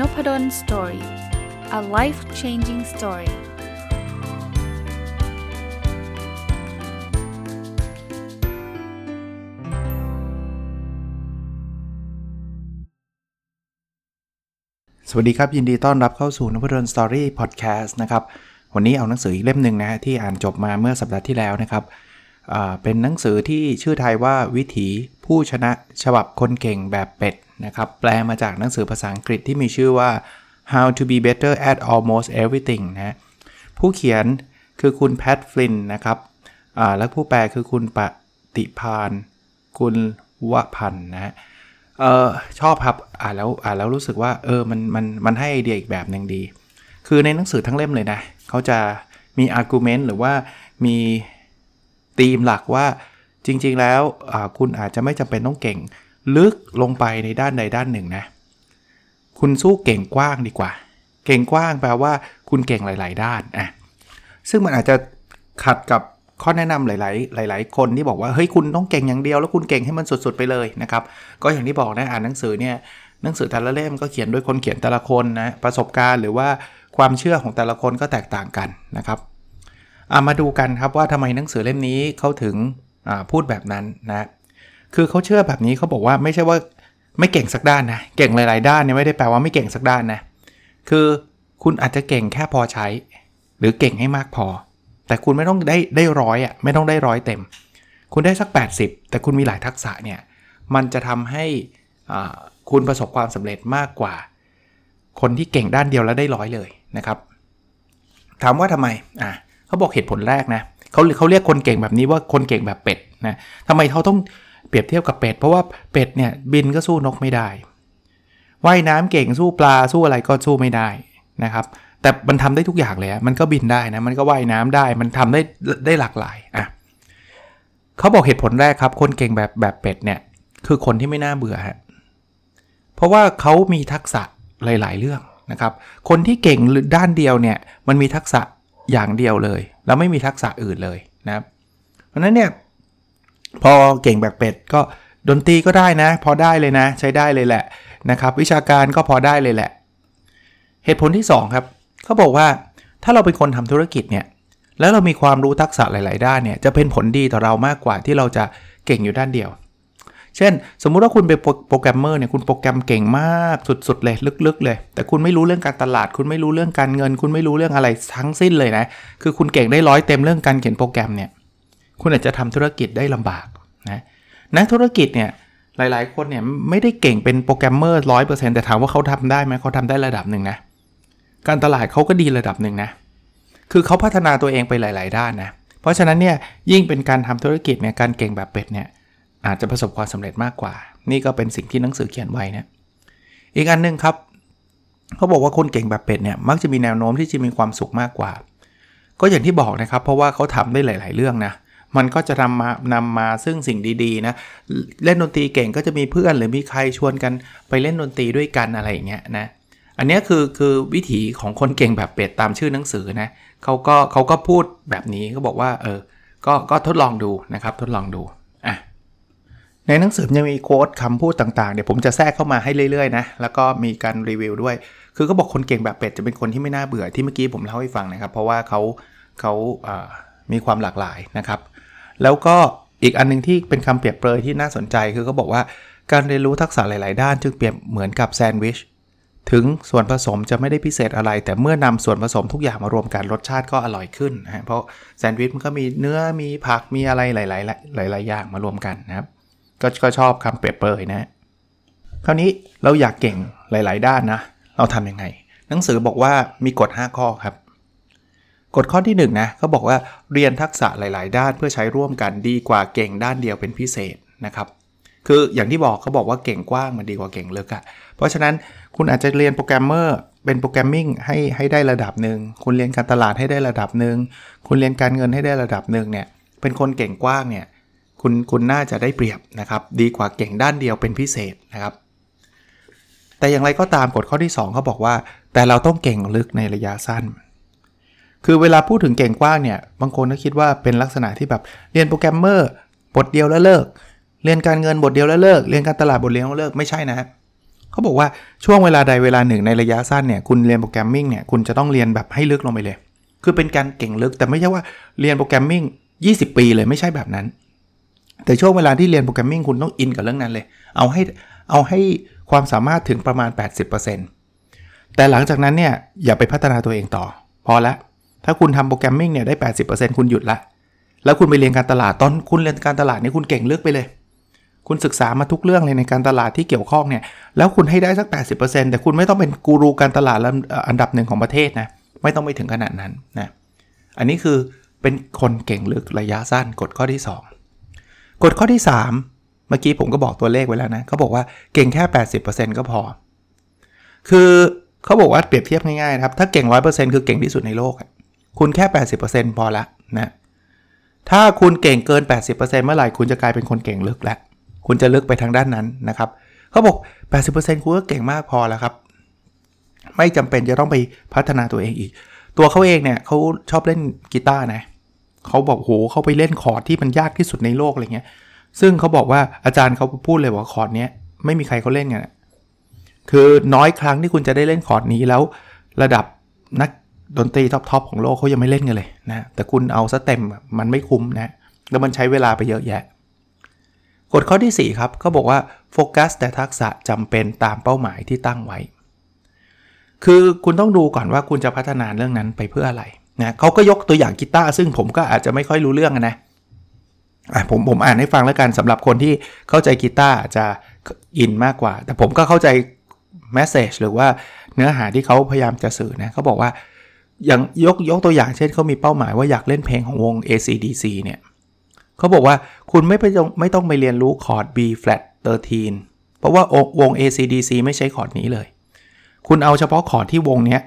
Nopadol's Story a life changing story สวัสดีครับ ยินดีต้อนรับเข้าสู่นพดล Story พอดแคสต์นะครับ วันนี้เอาหนังสืออีกเล่มหนึ่งนะที่อ่านจบมาเมื่อสัปดาห์ที่แล้วนะครับ เป็นหนังสือที่ชื่อไทยว่าวิถีผู้ชนะฉบับคนเก่งแบบเป็ดนะครับแปลมาจากหนังสือภาษาอังกฤษที่มีชื่อว่า How to be better at almost everything นะผู้เขียนคือคุณแพทฟลินนะครับและผู้แปลคือคุณปฏิภาณ กุลวพันธ์นะออชอบครับอ่านแล้วอ่านแล้วรู้สึกว่าเออมันมันมันให้ไอเดียอีกแบบหนึ่งดี คือในหนังสือทั้งเล่มเลยนะเขาจะมี argument หรือว่ามี ธีมหลักว่าจริงๆแล้วคุณอาจจะไม่จำเป็นต้องเก่ง ลึกลงไปในด้านใดด้านหนึ่งนะ คุณสู้เก่งกว้างดีกว่า เก่งกว้างแปลว่าคุณเก่งหลาย ๆ ด้านอะซึ่งมันอาจจะขัดกับข้อแนะนำหลาย ๆ หลาย ๆ คนที่บอกว่าเฮ้ยคุณต้องเก่งอย่างเดียว แล้วคุณเก่งให้มันสุด ๆ ไปเลยนะครับ ก็อย่างที่บอกนะอ่านหนังสือเนี่ยหนังสือแต่ละเล่มก็เขียนโดยคนเขียนแต่ละคนนะประสบการณ์หรือว่าความเชื่อของแต่ละคนก็แตกต่างกันนะครับ มาดูกันครับว่าทำไมหนังสือเล่มนี้เขาถึงพูดแบบนั้นนะคือเขาเชื่อแบบนี้เขาบอกว่าไม่ใช่ว่าไม่เก่งสักด้านนะเก่งหลาย ๆ ด้านเนี่ยไม่ได้แปลว่าไม่เก่งสักด้านนะคือคุณอาจจะเก่งแค่พอใช้ หรือเก่งให้มากพอ แต่คุณไม่ต้องได้ได้ร้อยอะไม่ต้องได้ร้อยเต็ม คุณได้สัก 80 แต่คุณมีหลายทักษะเนี่ยมันจะทำให้คุณประสบความสำเร็จมากกว่า คนที่เก่งด้านเดียวแล้วได้ร้อยเลยนะครับ ถามว่าทำไมอะ เขาบอกเหตุผลแรกนะเขาเขาเรียกคนเก่งแบบนี้ว่าคนเก่งแบบเป็ดนะทำไมเขาต้องเปรียบเทียบกับเป็ด เพราะว่าเป็ดเนี่ยบินก็สู้นกไม่ได้ว่ายน้ำเก่งสู้ปลาสู้อะไรก็สู้ไม่ได้นะครับ แต่มันทำได้ทุกอย่างเลยมันก็บินได้นะมันก็ว่ายน้ำได้มันทำได้ได้หลากหลายอะเขาบอกเหตุผลแรกครับ คนเก่งแบบแบบเป็ดเนี่ยคือคนที่ไม่น่าเบื่อฮะเพราะว่าเขามีทักษะหลาย ๆ เรื่องนะครับ คนที่เก่งด้านเดียวเนี่ยมันมีทักษะ อย่างเดียวเลย แล้วไม่มีทักษะอื่นเลยนะครับ เพราะนั้นเนี่ยพอเก่งแบบเป็ดก็ดนตรีก็ได้นะ พอได้เลยนะ ใช้ได้เลยแหละนะครับ วิชาการก็พอได้เลยแหละ เหตุผลที่ 2 ครับเขาบอกว่าถ้าเราเป็นคนทำธุรกิจเนี่ยแล้วเรามีความรู้ทักษะหลาย ๆ ด้านเนี่ยจะเป็นผลดีต่อเรามากกว่าที่เราจะเก่งอยู่ด้านเดียว เช่น สมมุติว่าคุณเป็นโปรแกรมเมอร์เนี่ยคุณโปรแกรมเก่งมากสุดๆเลยลึกๆ เลย แต่คุณไม่รู้เรื่องการตลาด คุณไม่รู้เรื่องการเงิน คุณไม่รู้เรื่องอะไรทั้งสิ้นเลยนะคือคุณเก่งได้ร้อยเต็มเรื่องการเขียนโปรแกรมเนี่ยคุณอาจจะทำธุรกิจได้ลำบากนะนักธุรกิจเนี่ยหลายๆ คนเนี่ยไม่ได้เก่งเป็นโปรแกรมเมอร์ร้อยเปอร์เซ็นต์แต่ถามว่าเขาทำได้ไหมเขาทำได้ระดับหนึ่งนะการตลาดเขาก็ดีระดับหนึ่งนะคือเขาพัฒนาตัวเองไปหลาย ๆ ด้านนะเพราะฉะนั้นเนี่ยยิ่งเป็นการทำธุรกิจเนี่ยการเก่งแบบเป็ดเนี่ย อาจจะประสบความสำเร็จมากกว่า นี่ก็เป็นสิ่งที่หนังสือเขียนไว้นะอีกอันนึงครับเขาบอกว่าคนเก่งแบบเป็ดเนี่ยมักจะมีแนวโน้มที่จะมีความสุขมากกว่า ก็อย่างที่บอกนะครับ เพราะว่าเขาทำได้หลาย ๆ เรื่องนะมันก็จะนำมานำมาซึ่งสิ่งดีๆนะเล่นดนตรีเก่งก็จะมีเพื่อนหรือมีใครชวนกันไปเล่นดนตรีด้วยกันอะไรอย่างเงี้ยนะอันนี้คือคือวิถีของคนเก่งแบบเป็ดตามชื่อหนังสือนะเขาก็เขาก็พูดแบบนี้เขาบอกว่าเออก็ก็ทดลองดูนะครับทดลองดู ในหนังสือยังมีโค้ดคำพูดต่างๆ เดี๋ยวผมจะแทรกเข้ามาให้เรื่อยๆนะ แล้วก็มีการรีวิวด้วย คือเขาบอกคนเก่งแบบเป็ดจะเป็นคนที่ไม่น่าเบื่อที่เมื่อกี้ผมเล่าให้ฟังนะครับ เพราะว่าเขาเขามีความหลากหลายนะครับ แล้วก็อีกอันนึงที่เป็นคำเปรียบเปรยที่น่าสนใจคือเขาบอกว่าการเรียนรู้ทักษะหลาย ๆ ด้านจึงเปรียบเหมือนกับแซนด์วิชถึงส่วนผสมจะไม่ได้พิเศษอะไร แต่เมื่อนำส่วนผสมทุกอย่างมารวมกันรสชาติก็อร่อยขึ้นนะเพราะแซนด์วิชมันก็มีเนื้อมีผักมีอะไรหลาย ๆ หลาย ๆ อย่างมารวมกันนะครับ ก็ก็ชอบคำเปรียบเปรยนะคราวนี้เราอยากเก่งหลาย ๆ ด้านนะ เราทำยังไง หนังสือบอกว่ามีกฎ 5 ข้อครับ กฎข้อที่1นะเขาบอกว่าเรียนทักษะหลาย ๆ ด้านเพื่อใช้ร่วมกันดีกว่าเก่งด้านเดียวเป็นพิเศษนะครับคืออย่างที่บอกเขาบอกว่าเก่งกว้างมันดีกว่าเก่งลึกอะเพราะฉะนั้นคุณอาจจะเรียนโปรแกรมเมอร์เป็น programming ให้ให้ได้ระดับหนึ่ง คุณเรียนการตลาดให้ได้ระดับหนึ่ง คุณเรียนการเงินให้ได้ระดับหนึ่งเนี่ย เป็นคนเก่งกว้างเนี่ย คุณคุณน่าจะได้เปรียบนะครับ ดีกว่าเก่งด้านเดียวเป็นพิเศษนะครับ แต่อย่างไรก็ตามกฎข้อที่ 2เขาบอกว่า แต่เราต้องเก่งลึกในระยะสั้น คือเวลาพูดถึงเก่งกว้างเนี่ย บางคนก็คิดว่าเป็นลักษณะที่แบบเรียนโปรแกรมเมอร์บทเดียวแล้วเลิก เรียนการเงินบทเดียวแล้วเลิก เรียนการตลาดบทเดียวแล้วเลิกไม่ใช่นะเขาบอกว่าช่วงเวลาใดเวลาหนึ่งในระยะสั้นเนี่ยคุณเรียน programming เนี่ยคุณจะต้องเรียนแบบให้ลึกลงไปเลย คือเป็นการเก่งลึกแต่ไม่ใช่ว่าเรียน programming 20 ปีเลยไม่ใช่แบบนั้น แต่ช่วงเวลาที่เรียน programming คุณต้องอินกับเรื่องนั้นเลย เอาให้เอาให้ความสามารถถึงประมาณ 80%แต่หลังจากนั้นเนี่ยอย่าไปพัฒนาตัวเองต่อ พอละ ถ้าคุณทำโปรแกรมมิ่งเนี่ยได้ 80%คุณหยุดละ แล้วคุณไปเรียนการตลาดตอนคุณเรียนการตลาดนี่คุณเก่งลึกไปเลย คุณศึกษามาทุกเรื่องเลยในการตลาดที่เกี่ยวข้องเนี่ย แล้วคุณให้ได้สัก 80%แต่คุณไม่ต้องเป็นกูรูการตลาดอันดับหนึ่งของประเทศนะ ไม่ต้องไปถึงขนาดนั้นนะ อันนี้คือเป็นคนเก่งลึกระยะสั้นกฎข้อที่ 2 กฎข้อที่ 3 เมื่อกี้ผมก็บอกตัวเลขไว้แล้วนะเขาบอกว่าเก่งแค่ 80%ก็พอ คือเขาบอกว่าเปรียบเทียบง่ายๆครับ ถ้าเก่ง 100%คือเก่งที่สุดในโลก คุณแค่ 80%พอละนะถ้าคุณเก่งเกิน 80%เมื่อไหร่คุณจะกลายเป็นคนเก่งลึกแล้วคุณจะลึกไปทางด้านนั้นนะครับเขาบอก 80%คุณก็เก่งมากพอแล้วครับ ไม่จำเป็นจะต้องไปพัฒนาตัวเองอีก ตัวเขาเองเนี่ยเขาชอบเล่นกีตาร์นะเขาบอกโหเขาไปเล่นคอร์ดที่มันยากที่สุดในโลกอะไรเงี้ย ซึ่งเขาบอกว่าอาจารย์เขาพูดเลยว่าคอร์ดเนี้ยไม่มีใครเขาเล่นกันคือน้อยครั้งที่คุณจะได้เล่นคอร์ดนี้แล้ว ระดับนักดนตรี top ๆของโลกเขายังไม่เล่นกันเลยนะแต่คุณเอาซะเต็มมันไม่คุ้มนะแล้วมันใช้เวลาไปเยอะแยะกฎข้อที่ 4 ครับเขาบอกว่าโฟกัสแต่ทักษะจำเป็นตามเป้าหมายที่ตั้งไว้ คือคุณต้องดูก่อนว่าคุณจะพัฒนาเรื่องนั้นไปเพื่ออะไร นะเขาก็ยกตัวอย่างกีตาร์ซึ่งผมก็อาจจะไม่ค่อยรู้เรื่องนะอะผมผมอ่านให้ฟังแล้วกันสำหรับคนที่เข้าใจกีตาร์จะอินมากกว่า แต่ผมก็เข้าใจ message หรือว่าเนื้อหาที่เขาพยายามจะสื่อนะเขาบอกว่าอย่างยกยกตัวอย่างเช่นเขามีเป้าหมายว่าอยากเล่นเพลงของวง ACDC เนี่ยเขาบอกว่าคุณไม่ไปไม่ต้องไปเรียนรู้คอร์ด B flat 13 เพราะว่าวง ACDC ไม่ใช้คอร์ดนี้เลย คุณเอาเฉพาะคอร์ดที่วงเนี้ย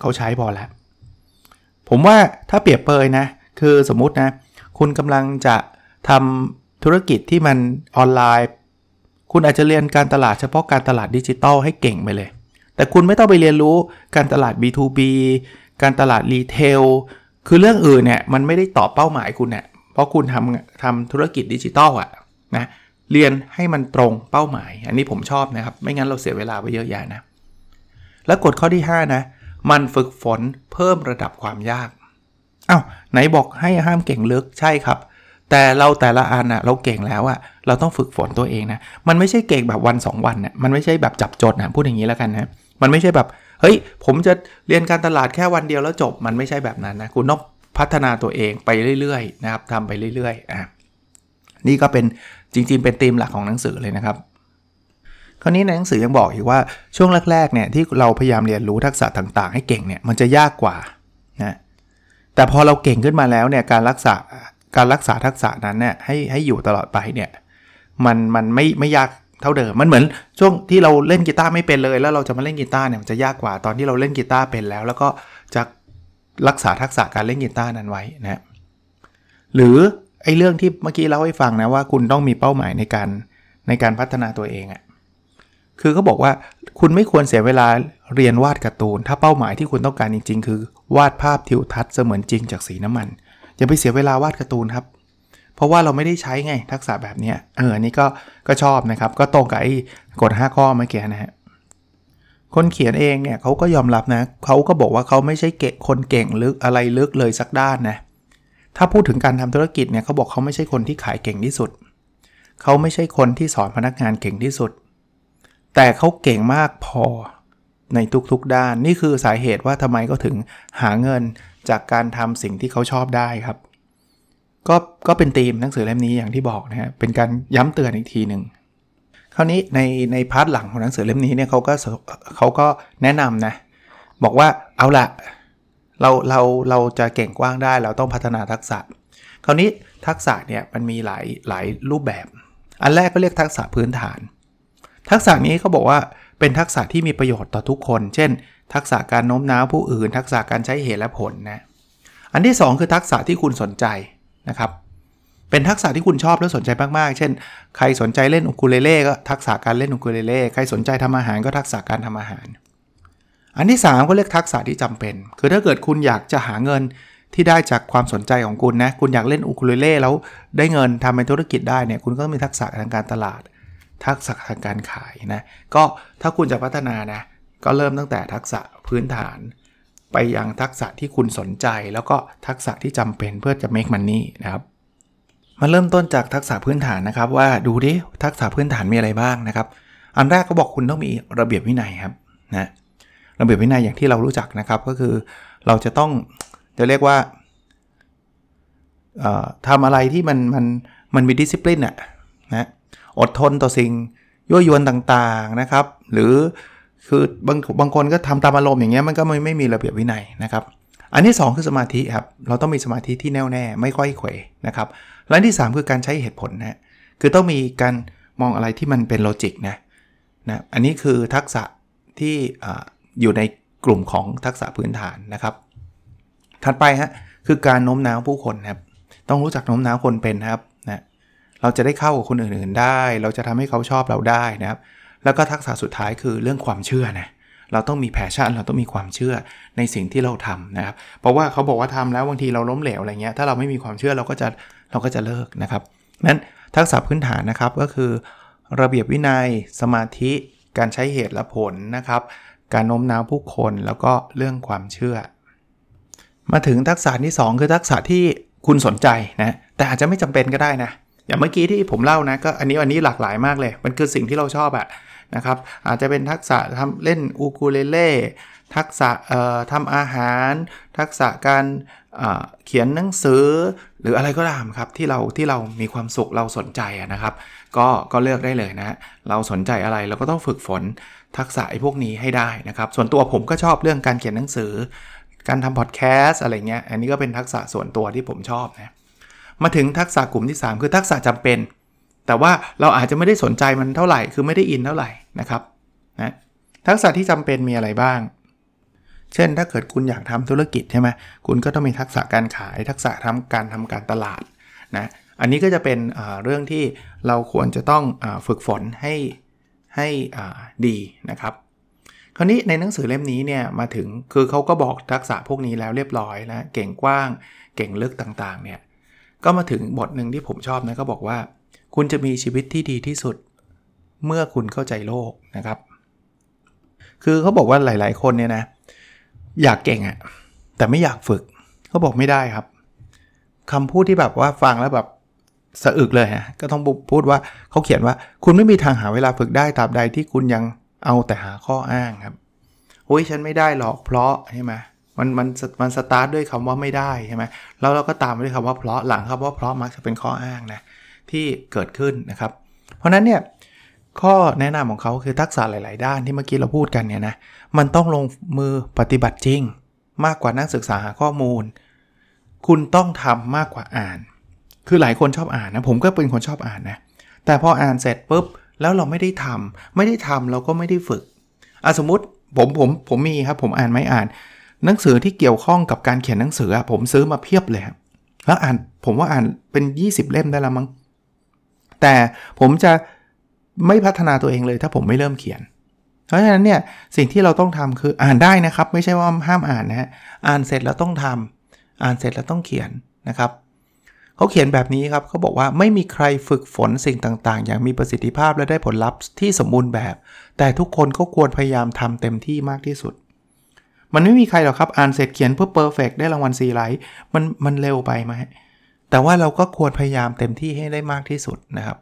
เขาใช้พอแล้ว ผมว่าถ้าเปรียบเปรยนะ คือสมมุตินะ คุณกำลังจะทำธุรกิจที่มันออนไลน์ คุณอาจจะเรียนการตลาดเฉพาะการตลาดดิจิตอลให้เก่งไปเลย แต่คุณไม่ต้องไปเรียนรู้การตลาด B2B การตลาด retail คือเรื่องอื่นเนี่ยมันไม่ได้ตอบเป้าหมายคุณเนี่ยเพราะคุณทำทำธุรกิจดิจิตอลอะนะ เรียนให้มันตรงเป้าหมาย อันนี้ผมชอบนะครับ ไม่งั้นเราเสียเวลาไปเยอะแยะนะ แล้วกฎข้อที่ 5 นะ มันฝึกฝนเพิ่มระดับความยากอา้าวไหนบอกให้ห้ามเก่งลึกใช่ครับ แต่เราแต่ละอันอะเราเก่งแล้วอะเราต้องฝึกฝนตัวเองนะมันไม่ใช่เก่งแบบวัน 2 วันนะมันไม่ใช่แบบจับจดนะพูดอย่างนี้แล้วกันนะมันไม่ใช่แบบเฮ้ยผมจะเรียนการตลาดแค่วันเดียวแล้วจบมันไม่ใช่แบบนั้นนะคุณต้องพัฒนาตัวเองไปเรื่อยๆนะครับทำไปเรื่อยๆอะนี่ก็เป็นจริงๆ เป็นธีมหลักของหนังสือเลยนะครับ ราวนี้ในหนังสือยังบอกอีกว่าช่วงแรกๆเนี่ยที่เราพยายามเรียนรู้ทักษะต่างๆ ให้เก่งเนี่ยมันจะยากกว่านะแต่พอเราเก่งขึ้นมาแล้วเนี่ยการรักษาการรักษาทักษะนั้นเนี่ยให้ให้อยู่ตลอดไปเนี่ยมันมันไม่ไม่ยากเท่าเดิมมันเหมือนช่วงที่เราเล่นกีตาร์ไม่เป็นเลย แล้วเราจะมาเล่นกีตาร์เนี่ยมันจะยากกว่าตอนที่เราเล่นกีตาร์เป็นแล้ว แล้วก็จะรักษาทักษะการเล่นกีตาร์นั้นไว้นะหรือไอ้เรื่องที่เมื่อกี้เล่าให้ฟังนะว่าคุณต้องมีเป้าหมายในการในการพัฒนาตัวเองอะ่ะ คือเขาบอกว่าคุณไม่ควรเสียเวลาเรียนวาดการ์ตูน ถ้าเป้าหมายที่คุณต้องการจริง ๆ คือ วาดภาพทิวทัศน์เสมือนจริงจากสีน้ำมันอย่าไปเสียเวลาวาดการ์ตูนครับ เพราะว่าเราไม่ได้ใช้ไงทักษะแบบนี้เอออันนี้ก็ก็ชอบนะครับ ก็ตรงกับไอ้กฎ5ข้อเมื่อกี้นะฮะคนเขียนเองเนี่ยเขาก็ยอมรับนะเขาก็บอกว่าเขาไม่ใช่เก่งคนเก่งลึกอะไรลึกเลยสักด้านนะถ้าพูดถึงการทำธุรกิจเนี่ยเขาบอกเขาไม่ใช่คนที่ขายเก่งที่สุด เขาไม่ใช่คนที่สอนพนักงานเก่งที่สุด แต่เขาเก่งมากพอในทุกๆด้าน นี่คือสาเหตุว่าทำไมก็ถึงหาเงินจากการทำสิ่งที่เขาชอบได้ครับ ก็ก็เป็นธีมหนังสือเล่มนี้อย่างที่บอกนะฮะเป็นการย้ำเตือนอีกทีหนึ่งคราวนี้ในในพาร์ทหลังของหนังสือเล่มนี้เนี่ยเขาก็เขาก็แนะนำนะบอกว่าเอาละเราเราเราจะเก่งกว้างได้เราต้องพัฒนาทักษะ คราวนี้ทักษะเนี่ยมันมีหลายหลายรูปแบบ อันแรกก็เรียกทักษะพื้นฐาน ทักษะนี้เขาบอกว่าเป็นทักษะที่มีประโยชน์ต่อทุกคน เช่น ทักษะการโน้มน้าวผู้อื่น ทักษะการใช้เหตุและผลนะ อันที่ 2 คือทักษะที่คุณสนใจนะครับ เป็นทักษะที่คุณชอบและสนใจมากๆ เช่น ใครสนใจเล่นอุคูเลเล่ก็ทักษะการเล่นอุคูเลเล่ ใครสนใจทำอาหารก็ทักษะการทำอาหาร อันที่ 3 ก็เรียกทักษะที่จำเป็น คือถ้าเกิดคุณอยากจะหาเงินที่ได้จากความสนใจของคุณนะ คุณอยากเล่นอุคูเลเล่แล้วได้เงินทำเป็นธุรกิจได้เนี่ย คุณก็มีทักษะทางการตลาด ทักษะทางการขายนะก็ถ้าคุณจะพัฒนานะก็เริ่มตั้งแต่ทักษะพื้นฐาน ไปยังทักษะที่คุณสนใจ แล้วก็ทักษะที่จำเป็นเพื่อจะ make money นะครับมาเริ่มต้นจากทักษะพื้นฐานนะครับ ว่าดูดิทักษะพื้นฐานมีอะไรบ้างนะครับ อันแรกก็บอกคุณต้องมีระเบียบวินัยครับนะระเบียบวินัยอย่างที่เรารู้จักนะครับก็คือเราจะต้องจะเรียกว่าทำอะไรที่มันมันมันมีดิสซิปลินอะนะ อดทนต่อสิ่งยั่วยวนต่างๆนะครับ หรือคือบางบางคนก็ทำตามอารมณ์อย่างเงี้ยมันก็ไม่ไม่มีระเบียบวินัยนะครับ อันที่ 2 คือสมาธิครับ เราต้องมีสมาธิที่แน่วแน่ไม่ค่อยเขวนะครับและที่ 3 คือการใช้เหตุผลนะคือต้องมีการมองอะไรที่มันเป็นโลจิกนะนะอันนี้คือทักษะที่ออยู่ในกลุ่มของทักษะพื้นฐานนะครับ ถัดไปฮะคือการโน้มน้าวผู้คนครับต้องรู้จักโน้มน้าวคนเป็นครับ เราจะได้เข้ากับคนอื่นๆได้ เราจะทำให้เขาชอบเราได้นะครับ แล้วก็ทักษะสุดท้ายคือเรื่องความเชื่อนะเราต้องมีแพชชั่น เราต้องมีความเชื่อในสิ่งที่เราทำนะครับ เพราะว่าเขาบอกว่าทำแล้วบางทีเราล้มเหลวอะไรเงี้ย ถ้าเราไม่มีความเชื่อเราก็จะเราก็จะเลิกนะครับนั้นทักษะพื้นฐานนะครับก็คือ ระเบียบวินัย สมาธิ การใช้เหตุและผลนะครับ การโน้มน้าวผู้คนแล้วก็เรื่องความเชื่อ มาถึงทักษะที่ 2 คือทักษะที่คุณสนใจนะ แต่อาจจะไม่จำเป็นก็ได้นะ อย่างเมื่อกี้ที่ผมเล่านะก็อันนี้อันนี้หลากหลายมากเลย มันคือสิ่งที่เราชอบอะนะครับอาจจะเป็นทักษะทำเล่นอูคูเลเล่ทักษะทำอาหาร ทักษะการเขียนหนังสือ หรืออะไรก็ตามครับที่เราที่เรามีความสุขเราสนใจนะครับ ก็ก็เลือกได้เลยนะเราสนใจอะไรเราก็ต้องฝึกฝนทักษะไอ้พวกนี้ให้ได้นะครับ ส่วนตัวผมก็ชอบเรื่องการเขียนหนังสือ การทำพอดแคสต์อะไรเงี้ยอันนี้ก็เป็นทักษะส่วนตัวที่ผมชอบนะ มาถึงทักษะกลุ่มที่ 3 คือทักษะจำเป็น แต่ว่าเราอาจจะไม่ได้สนใจมันเท่าไหร่ คือไม่ได้อินเท่าไหร่นะครับนะทักษะที่จำเป็นมีอะไรบ้าง เช่น ถ้าเกิดคุณอยากทำธุรกิจใช่ไหมคุณก็ต้องมีทักษะการขาย ทักษะทำการทำการตลาดนะอันนี้ก็จะเป็นเรื่องที่เราควรจะต้องอฝึกฝนให้ให้ดีนะครับ คราวนี้ในหนังสือเล่มนี้เนี่ยมาถึงคือเขาก็บอกทักษะพวกนี้แล้วเรียบร้อยแล้วเก่งกว้าง เก่งลึกต่างๆเนี่ย ก็มาถึงบทหนึ่งที่ผมชอบนะก็บอกว่า คุณจะมีชีวิตที่ดีที่สุด เมื่อคุณเข้าใจโลกนะครับ คือเขาบอกว่าหลาย ๆ คนเนี่ยนะอยากเก่งอะแต่ไม่อยากฝึกเขาบอกไม่ได้ครับคำพูดที่แบบว่าฟังแล้วแบบสะอึกเลยฮะก็ต้องพูดว่าเขาเขียนว่า คุณไม่มีทางหาเวลาฝึกได้ตราบใดที่คุณยังเอาแต่หาข้ออ้างครับโอ้ยฉันไม่ได้หรอกเพราะใช่ไหม มันมันมันสตาร์ทด้วยคำว่าไม่ได้ใช่ไหมแล้วเราก็ตามไปด้วยคำว่าเพราะหลังครับว่าเพราะมักจะเป็นข้ออ้างนะที่เกิดขึ้นนะครับ เพราะนั้นเนี่ยข้อแนะนำของเขาคือทักษะหลาย ๆ ด้านที่เมื่อกี้เราพูดกันเนี่ยนะมันต้องลงมือปฏิบัติจริง มากกว่านักศึกษาหาข้อมูล คุณต้องทำมากกว่าอ่าน คือหลายคนชอบอ่านนะผมก็เป็นคนชอบอ่านนะแต่พออ่านเสร็จปุ๊บแล้วเราไม่ได้ทำไม่ได้ทำเราก็ไม่ได้ฝึกอะสมมติผมผมผมมีครับผมอ่านไม่อ่าน หนังสือที่เกี่ยวข้องกับการเขียนหนังสือผมซื้อมาเพียบเลยแล้วอ่านผมว่าอ่านเป็น 20 เล่มได้ละมั้งแต่ผมจะไม่พัฒนาตัวเองเลยถ้าผมไม่เริ่มเขียน เพราะฉะนั้นเนี่ยสิ่งที่เราต้องทำคืออ่านได้นะครับ ไม่ใช่ว่าห้ามอ่านนะฮะอ่านเสร็จแล้วต้องทำอ่านเสร็จแล้วต้องเขียนนะครับเขาเขียนแบบนี้ครับเขาบอกว่าไม่มีใครฝึกฝนสิ่งต่างๆ อย่างมีประสิทธิภาพและได้ผลลัพธ์ที่สมบูรณ์แบบ แต่ทุกคนก็ควรพยายามทำเต็มที่มากที่สุด มันไม่มีใครหรอกครับ อ่านเสร็จเขียนเพื่อ perfect ได้รางวัลซีไรต์มันมันเร็วไปไหมแต่ว่าเราก็ควรพยายามเต็มที่ให้ได้มากที่สุดนะครับ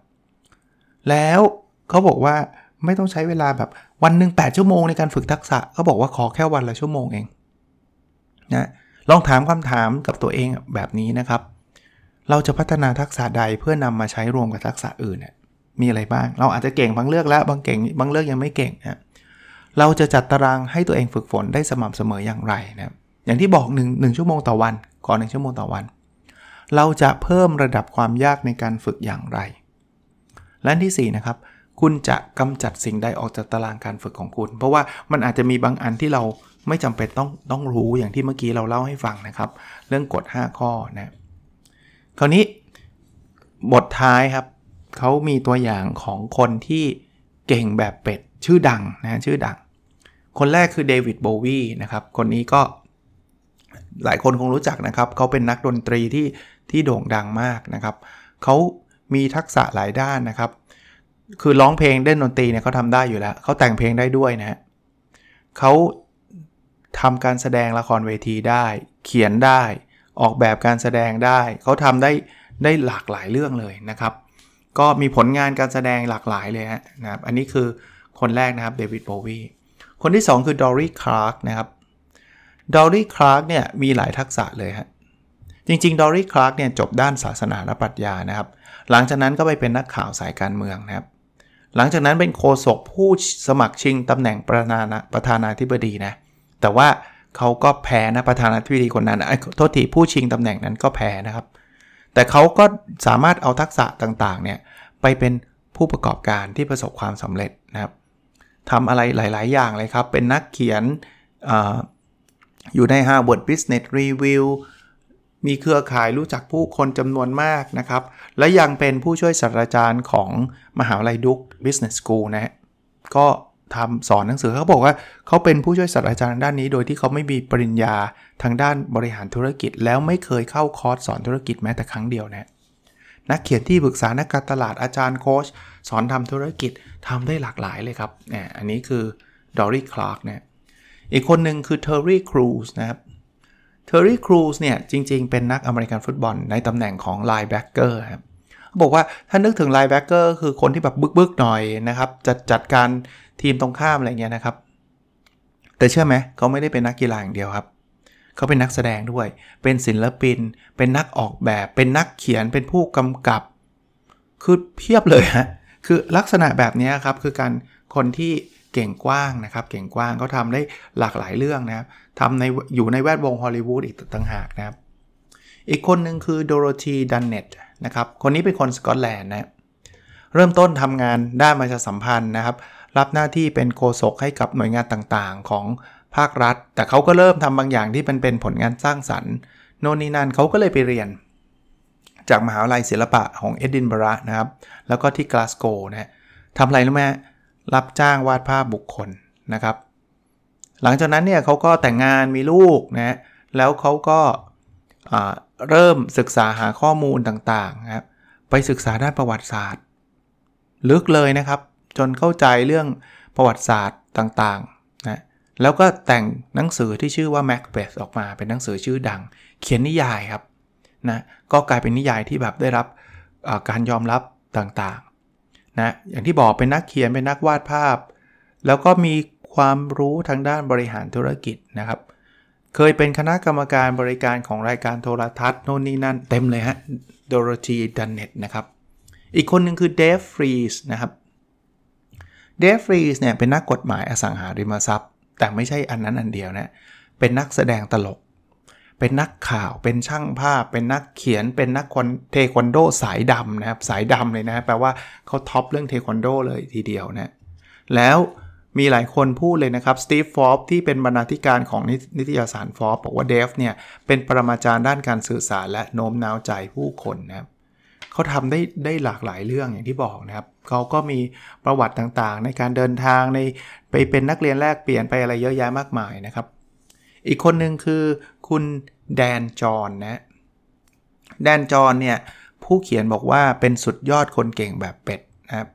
แล้วเขาบอกว่าไม่ต้องใช้เวลาแบบวันหนึ่ง8ชั่วโมงในการฝึกทักษะเขาบอกว่าขอแค่วันละชั่วโมงเองนะลองถามคำถามกับตัวเองแบบนี้นะครับ เราจะพัฒนาทักษะใดเพื่อนำมาใช้รวมกับทักษะอื่นเนี่ยมีอะไรบ้าง เราอาจจะเก่งบางเลือกแล้วบางเก่งบางเลือกยังไม่เก่งนะ เราจะจัดตารางให้ตัวเองฝึกฝนได้สม่ำเสมออย่างไรนะอย่างที่บอก1 1ชั่วโมงต่อวันก่อน1ชั่วโมงต่อวัน เราจะเพิ่มระดับความยากในการฝึกอย่างไร และที่4นะครับคุณจะกำจัดสิ่งใดออกจากตารางการฝึกของคุณ เพราะว่ามันอาจจะมีบางอันที่เราไม่จำเป็นต้องต้องรู้อย่างที่เมื่อกี้เราเล่าให้ฟังนะครับ เรื่องกฎ 5 ข้อนะคราวนี้บทท้ายครับเขามีตัวอย่างของคนที่เก่งแบบเป็ดชื่อดังนะชื่อดัง คนแรกคือเดวิดโบวีนะครับ คนนี้ก็หลายคนคงรู้จักนะครับ เขาเป็นนักดนตรีที่ที่โด่งดังมากนะครับ เขามีทักษะหลายด้านนะครับ คือร้องเพลงเล่นดนตรีเนี่ยเขาทำได้อยู่แล้ว เขาแต่งเพลงได้ด้วยนะเขาทำการแสดงละครเวทีได้ เขียนได้ ออกแบบการแสดงได้ เขาทำได้ได้หลากหลายเรื่องเลยนะครับ ก็มีผลงานการแสดงหลากหลายเลยนะครับ อันนี้คือคนแรกนะครับเดวิดโบวี คนที่ 2 คือดอรี่คลาร์กนะครับดอรี่คลาร์กเนี่ยมีหลายทักษะเลยฮะจริงๆดอรี่คลาร์กเนี่ยจบด้านศาสนาและปรัชญานะครับ หลังจากนั้นก็ไปเป็นนักข่าวสายการเมืองนะครับหลังจากนั้นเป็นโฆษกผู้สมัครชิงตำแหน่งประธานาประธานาธิบดีนะ แต่ว่าเขาก็แพ้นะประธานาธิบดีคนนั้นโทษทีผู้ชิงตำแหน่งนั้นก็แพ้นะครับ แต่เขาก็สามารถเอาทักษะต่างๆเนี่ยไปเป็นผู้ประกอบการที่ประสบความสำเร็จ ทำอะไรหลาย ๆ อย่างเลยครับ เป็นนักเขียนออยู่ใน Harvard Business Review มีเครือข่ายรู้จักผู้คนจำนวนมากนะครับ และยังเป็นผู้ช่วยศาสตราจารย์ของมหาวิทยาลัยดุก Business School นะก็ทำสอนหนังสือเขาบอกว่าเขาเป็นผู้ช่วยศาสตราจารย์ด้านนี้ โดยที่เขาไม่มีปริญญาทางด้านบริหารธุรกิจ แล้วไม่เคยเข้าคอร์สสอนธุรกิจแม้แต่ครั้งเดียวนะนักเขียนที่ปรึกษานักการตลาดอาจารย์โค้ช สอนทำธุรกิจทำได้หลากหลายเลยครับเนี่ยอันนี้คือดอรี่คลาร์กนะอีกคนหนึ่งคือเทอร์รี่ครูซนะครับเทอร์รี่ครูซเนี่ยจริง ๆ เป็นนักอเมริกันฟุตบอลในตำแหน่งของ linebacker ครับบอกว่าถ้านึกถึง linebacker คือคนที่แบบบึกๆหน่อยนะครับจัดจัดการทีมตรงข้ามอะไรเงี้ยนะครับ แต่เชื่อไหมเขาไม่ได้เป็นนักกีฬาอย่างเดียวครับ เขาเป็นนักแสดงด้วย เป็นศิลปิน เป็นนักออกแบบ เป็นนักเขียนเป็นผู้กำกับ คือเพียบเลยฮะ คือลักษณะแบบนี้ครับคือการคนที่เก่งกว้างนะครับ เก่งกว้างเขาทาได้หลากหลายเรื่องนะครับทำในอยู่ในแวดวงฮอลลีวูดอีกต่างหากนะครับ อีกคนหนึ่งคือโดโรธีดันเน็ตนะครับคนนี้เป็นคนสกอตแลนด์นะเริ่มต้นทำงานด้านประชาสัมพันธ์นะครับ รับหน้าที่เป็นโฆษกให้กับหน่วยงานต่างๆ ของภาครัฐ แต่เขาก็เริ่มทำบางอย่างที่เป็นเป็นผลงานสร้างสรรค์ โน่นนี่นั่นเขาก็เลยไปเรียน จากมหาวิทยาลัยศิลปะของเอดินบะระนะครับ แล้วก็ที่กลาสโกนะทำอะไรรู้ไหมรับจ้างวาดภาพบุคคลนะครับ หลังจากนั้นเนี่ยเขาก็แต่งงานมีลูกนะแล้วเขาก็เริ่มศึกษาหาข้อมูลต่างๆครับไปศึกษาด้านประวัติศาสตร์ ลึกเลยนะครับ จนเข้าใจเรื่องประวัติศาสตร์ต่างๆนะแล้วก็แต่งหนังสือที่ชื่อว่า Macbeth ออกมาเป็นหนังสือชื่อดัง เขียนนิยายครับ นะก็กลายเป็นนิยายที่แบบได้รับการยอมรับต่างๆนะอย่างที่บอกเป็นนักเขียนเป็นนักวาดภาพ แล้วก็มีความรู้ทางด้านบริหารธุรกิจนะครับ เคยเป็นคณะกรรมการบริการของรายการโทรทัศน์โน่นนี่นั่นเต็มเลยฮะโดโรธีดันเน็ตนะครับอีกคนหนึ่งคือเดฟฟรีสนะครับเดฟฟรีสเนี่ยเป็นนักกฎหมายอสังหาริมทรัพย์ แต่ไม่ใช่อันนั้นอันเดียวนะ เป็นนักแสดงตลก เป็นนักข่าว เป็นช่างภาพ เป็นนักเขียน เป็นนักเทควันโดสายดำนะครับ สายดำเลยนะแปลว่าเขาท็อปเรื่องเทควันโดเลยทีเดียวนะ แล้วมีหลายคนพูดเลยนะครับสตีฟฟอร์บที่เป็นบรรณาธิการของนิตยสารฟอร์บบอกว่าเดฟเนี่ยเป็นปรมาจารย์ด้านการสื่อสารและโน้มน้าวใจผู้คนนะครับเขาทำได้ได้หลากหลายเรื่องอย่างที่บอกนะครับเขาก็มีประวัติต่างๆ ในการเดินทางในไปเป็นนักเรียนแลกเปลี่ยนไปอะไรเยอะแยะมากมายนะครับ อีกคนหนึ่งคือคุณแดนจอนนะแดนจอนเนี่ยผู้เขียนบอกว่าเป็นสุดยอดคนเก่งแบบเป็ดนะครับ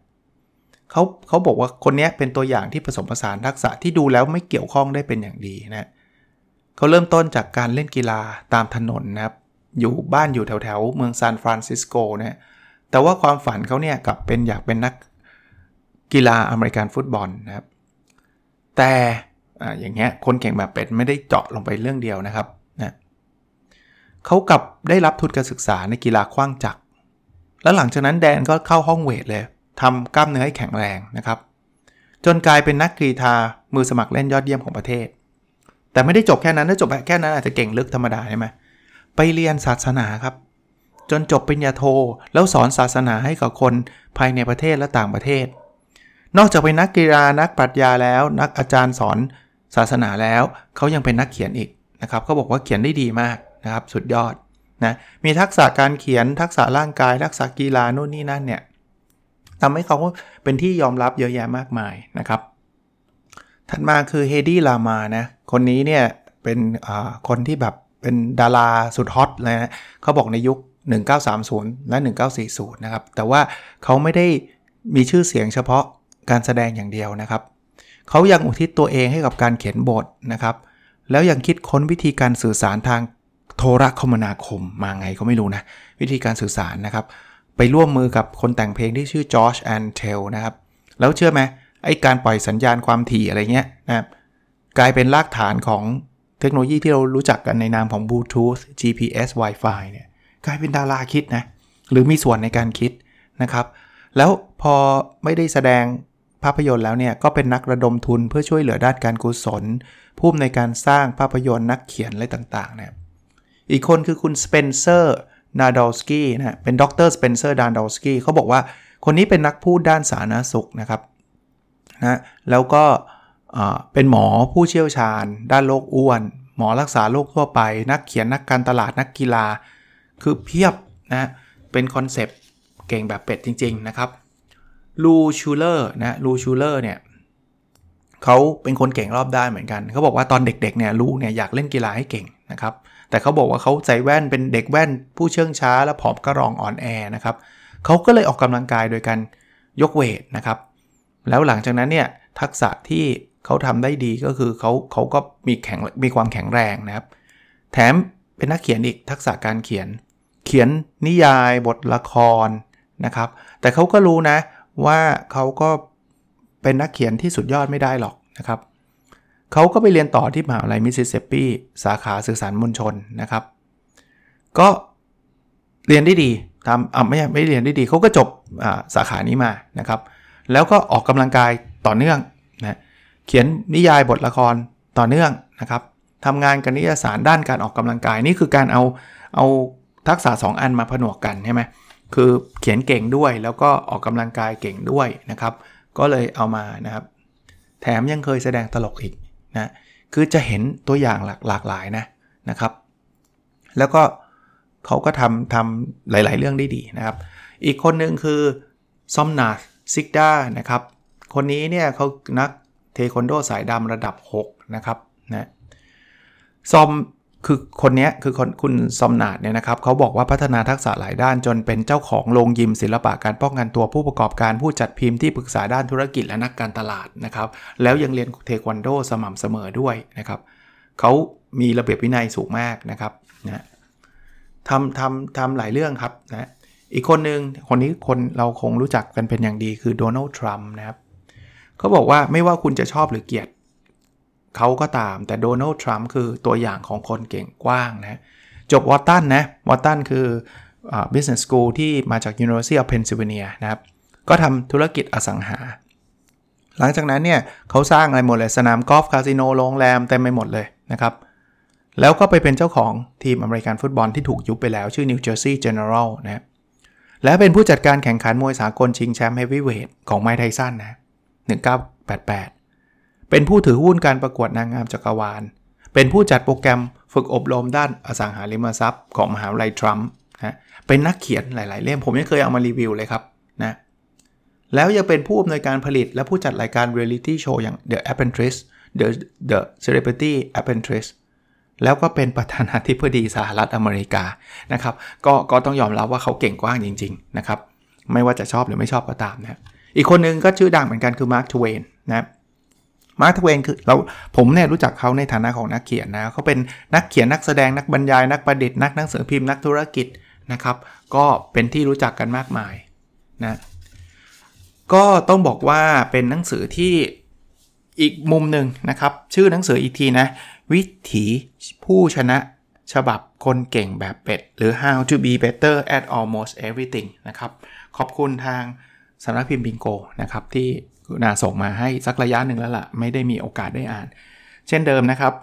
เขาเขาบอกว่าคนนี้เป็นตัวอย่างที่ผสมผสานทักษะที่ดูแล้วไม่เกี่ยวข้องได้เป็นอย่างดีนะเขาเริ่มต้นจากการเล่นกีฬาตามถนนนะครับ อยู่บ้านอยู่แถวแถวเมืองซานฟรานซิสโกนะแต่ว่าความฝันเขาเนี่ยกลับเป็นอยากเป็นนักกีฬาอเมริกันฟุตบอลนะครับ แต่ อย่างเงี้ยคนเก่งแบบเป็ดไม่ได้เจาะลงไปเรื่องเดียวนะครับนะเขากลับได้รับทุนการศึกษาในกีฬาคว้างจักร แล้วหลังจากนั้นแดนก็เข้าห้อง weight เลยทำกล้ามเนื้อให้แข็งแรงนะครับ จนกลายเป็นนักกรีฑามือสมัครเล่นยอดเยี่ยมของประเทศ แต่ไม่ได้จบแค่นั้นถ้าจบแค่นั้นอาจจะเก่งลึกธรรมดาใช่ไหมไปเรียนศาสนาครับ จนจบปริญญาโท แล้วสอนศาสนาให้กับคนภายในประเทศและต่างประเทศ นอกจากเป็นนักกีฬานักปรัชญาแล้ว นักอาจารย์สอน ศาสนาแล้วเขายังเป็นนักเขียนอีกนะครับเขาบอกว่าเขียนได้ดีมากนะครับ สุดยอดนะมีทักษะการเขียนทักษะร่างกาย ทักษะกีฬาโน่นนี่นั่นเนี่ยทำให้เขาเป็นที่ยอมรับเยอะแยะมากมายนะครับ ถัดมาคือเฮดี้ลามานะคนนี้เนี่ยเป็นคนที่แบบเป็นดาราสุดฮอตเลยนะเขาบอกในยุค 1930 และ 1940 นะครับ แต่ว่าเขาไม่ได้มีชื่อเสียงเฉพาะการแสดงอย่างเดียวนะครับ เขายังอุทิศตัวเองให้กับการเขียนบทนะครับ แล้วยังคิดค้นวิธีการสื่อสารทางโทรคมนาคมมาไงก็ไม่รู้นะ วิธีการสื่อสารนะครับ ไปร่วมมือกับคนแต่งเพลงที่ชื่อจอร์จแอนเทลนะครับ แล้วเชื่อไหมไอ้การปล่อยสัญญาณความถี่อะไรเงี้ยนะครับกลายเป็นรากฐานของเทคโนโลยีที่เรารู้จักกันในนามของ Bluetooth GPS Wi-Fi เนี่ยกลายเป็นดาราคิดนะ หรือมีส่วนในการคิดนะครับ แล้วพอไม่ได้แสดง ภาพยนตร์แล้วเนี่ย ก็เป็นนักระดมทุนเพื่อช่วยเหลือด้านการกุศลผู้ในการสร้างภาพยนตร์นักเขียนอะไรต่างๆนะอีกคนคือคุณสเปนเซอร์นาดอลสกี้นะเป็นดรสเปนเซอร์นาดอลสกี้เขาบอกว่าคนนี้เป็นนักพูดด้านสาธารณสุขนะครับนะแล้วก็เป็นหมอผู้เชี่ยวชาญ ด้านโรคอ้วน หมอรักษาโรคทั่วไป นักเขียนนักการตลาดนักกีฬา คือเพียบนะเป็น concept เก่งแบบเป็ดจริง ๆ นะครับ ลูชูเลอร์นะลูชูเลอร์เนี่ยเขาเป็นคนเก่งรอบด้านเหมือนกันเขาบอกว่าตอนเด็กๆเนี่ยลูเนี่ยอยากเล่นกีฬาให้เก่งนะครับแต่เขาบอกว่าเขาใส่แว่นเป็นเด็กแว่น ผู้เชื่องช้า และผอมกระรองอ่อนแอนะครับเขาก็เลยออกกำลังกายโดยการยกเวทนะครับ แล้วหลังจากนั้นเนี่ยทักษะที่เขาทำได้ดีก็คือเขาเขาก็มีแข็งมีความแข็งแรงนะครับ แถมเป็นนักเขียนอีกทักษะการเขียน เขียนนิยายบทละครนะครับ แต่เขาก็รู้นะ ว่าเขาก็เป็นนักเขียนที่สุดยอดไม่ได้หรอกนะครับเขาก็ไปเรียนต่อที่มหาวิทยาลัยมิสซิสซิปปีสาขาสื่อสารมวลชนนะครับ ก็เรียนได้ดีทำอ่าไม่ไม่เรียนได้ดีเขาก็จบสาขานี้มานะครับ แล้วก็ออกกำลังกายต่อเนื่องนะเขียนนิยายบทละครต่อเนื่องนะครับทำงานกับนิตยสารด้านการออกกำลังกายนี่คือการเอาเอาทักษะ 2 อันมาผนวกกันใช่ไหม คือเขียนเก่งด้วยแล้วก็ออกกำลังกายเก่งด้วยนะครับ ก็เลยเอามานะครับ แถมยังเคยแสดงตลกอีกนะคือจะเห็นตัวอย่างหลากหลากหลายนะนะครับ แล้วก็เขาก็ทำทำหลาย ๆ เรื่องได้ดีนะครับ อีกคนหนึ่งคือซอมนาซิกดานะครับ คนนี้เนี่ยเขานักเทควันโดสายดำระดับ 6 นะครับนะซอม คือคนนี้คือคนคุณซอมนาดเนี่ยนะครับเขาบอกว่าพัฒนาทักษะหลายด้านจนเป็นเจ้าของโรงยิมศิลปะการป้องกันตัวผู้ประกอบการผู้จัดพิมพ์ที่ปรึกษาด้านธุรกิจและนักการตลาดนะครับ แล้วยังเรียนเทควันโดสม่ำเสมอด้วยนะครับเขามีระเบียบวินัยสูงมากนะครับนะทำทำทำหลายเรื่องครับนะอีกคนหนึ่งคนนี้คนเราคงรู้จักกันเป็นอย่างดีคือโดนัลด์ทรัมป์นะครับเขาบอกว่าไม่ว่าคุณจะชอบหรือเกลียด เขาก็ตาม แต่โดนัลด์ทรัมป์คือตัวอย่างของคนเก่งกว้างนะจบวอตตันนะวอตตันคือ business school ที่มาจาก University of Pennsylvania นะครับ ก็ทำธุรกิจอสังหา หลังจากนั้นเนี่ยเขาสร้างอะไรหมดเลย สนามกอล์ฟคาสิโนโรงแรมเต็มไปหมดเลยนะครับ แล้วก็ไปเป็นเจ้าของทีมอเมริกันฟุตบอลที่ถูกยุบไปแล้ว ชื่อ New Jersey Generals นะและเป็นผู้จัดการแข่งขันมวยสากลชิงแชมป์เฮฟวีเวทของไมค์ไทสันนะ1988 เป็นผู้ถือหุ้นการประกวดนางงามจักรวาล เป็นผู้จัดโปรแกรมฝึกอบรมด้านอสังหาริมทรัพย์ของมหาวิทยาลัยทรัมป์นะเป็นนักเขียนหลาย ๆ เล่ม ผมยังเคยเอามารีวิวเลยครับนะแล้วยังเป็นผู้อำนวยการผลิตและผู้จัดรายการเรียลิตี้โชว์อย่าง The Apprentice The The Celebrity Apprentice แล้วก็เป็นประธานาธิบดีสหรัฐอเมริกานะครับก็ก็ต้องยอมรับว่าเขาเก่งกว้างจริง ๆ นะครับ ไม่ว่าจะชอบหรือไม่ชอบก็ตามนะอีกคนนึงก็ชื่อดังเหมือนกันคือมาร์คทเวนนะ มาร์คทเวนคือเราผมเนี่ยรู้จักเขาในฐานะของนักเขียนนะเขาเป็นนักเขียนนักแสดงนักบรรยายนักประดิษฐ์นักหนังสือพิมพ์นักธุรกิจนะครับ ก็เป็นที่รู้จักกันมากมายนะก็ต้องบอกว่าเป็นหนังสือที่อีกมุมหนึ่งนะครับ ชื่อหนังสืออีกทีนะ วิถีผู้ชนะฉบับคนเก่งแบบเป็ด หรือ how to be better at almost everything นะครับ ขอบคุณทางสำนักพิมพ์บิงโกนะครับ ที่ นาส่งมาให้สักระยะหนึ่งแล้วละ่ะ ไม่ได้มีโอกาสได้อ่าน เช่นเดิมนะครับ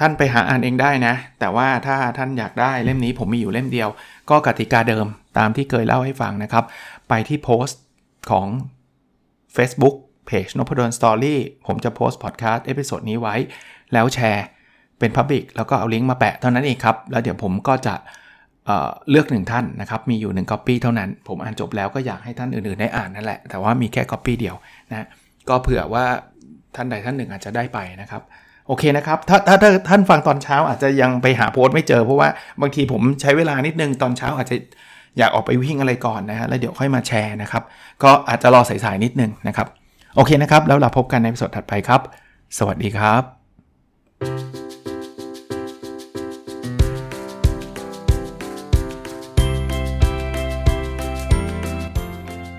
ท่านไปหาอ่านเองได้นะ แต่ว่าถ้าท่านอยากได้เล่มนี้ผมมีอยู่เล่มเดียว ก็กติกาเดิมตามที่เคยเล่าให้ฟังนะครับ ไปที่โพสต์ของ Facebook เพจนพดลสตอรี่ผมจะโพสต์พอดแคสต์ episode นี้ไว้ แล้วแชร์เป็น Public แล้วก็เอาลิงก์มาแปะเท่านั้นเองครับ แล้วเดี๋ยวผมก็จะ เลือกหนึ่งท่านนะครับ มีอยู่1 copy เท่านั้น ผมอ่านจบแล้วก็อยากให้ท่านอื่นๆได้อ่านนั่นแหละ แต่ว่ามีแค่ copy เดียวนะก็เผื่อว่าท่านใดท่านหนึ่งอาจจะได้ไปนะครับโอเคนะครับถ้าถ้าถ้าท่านฟังตอนเช้าอาจจะยังไปหาโพสต์ไม่เจอ เพราะว่าบางทีผมใช้เวลานิดนึงตอนเช้าอาจจะอยากออกไปวิ่งอะไรก่อนนะฮะแล้วเดี๋ยวค่อยมาแชร์นะครับ ก็อาจจะรอสายๆนิดนึงนะครับ โอเคนะครับ แล้วเราพบกันในสดถัดไปครับ สวัสดีครับ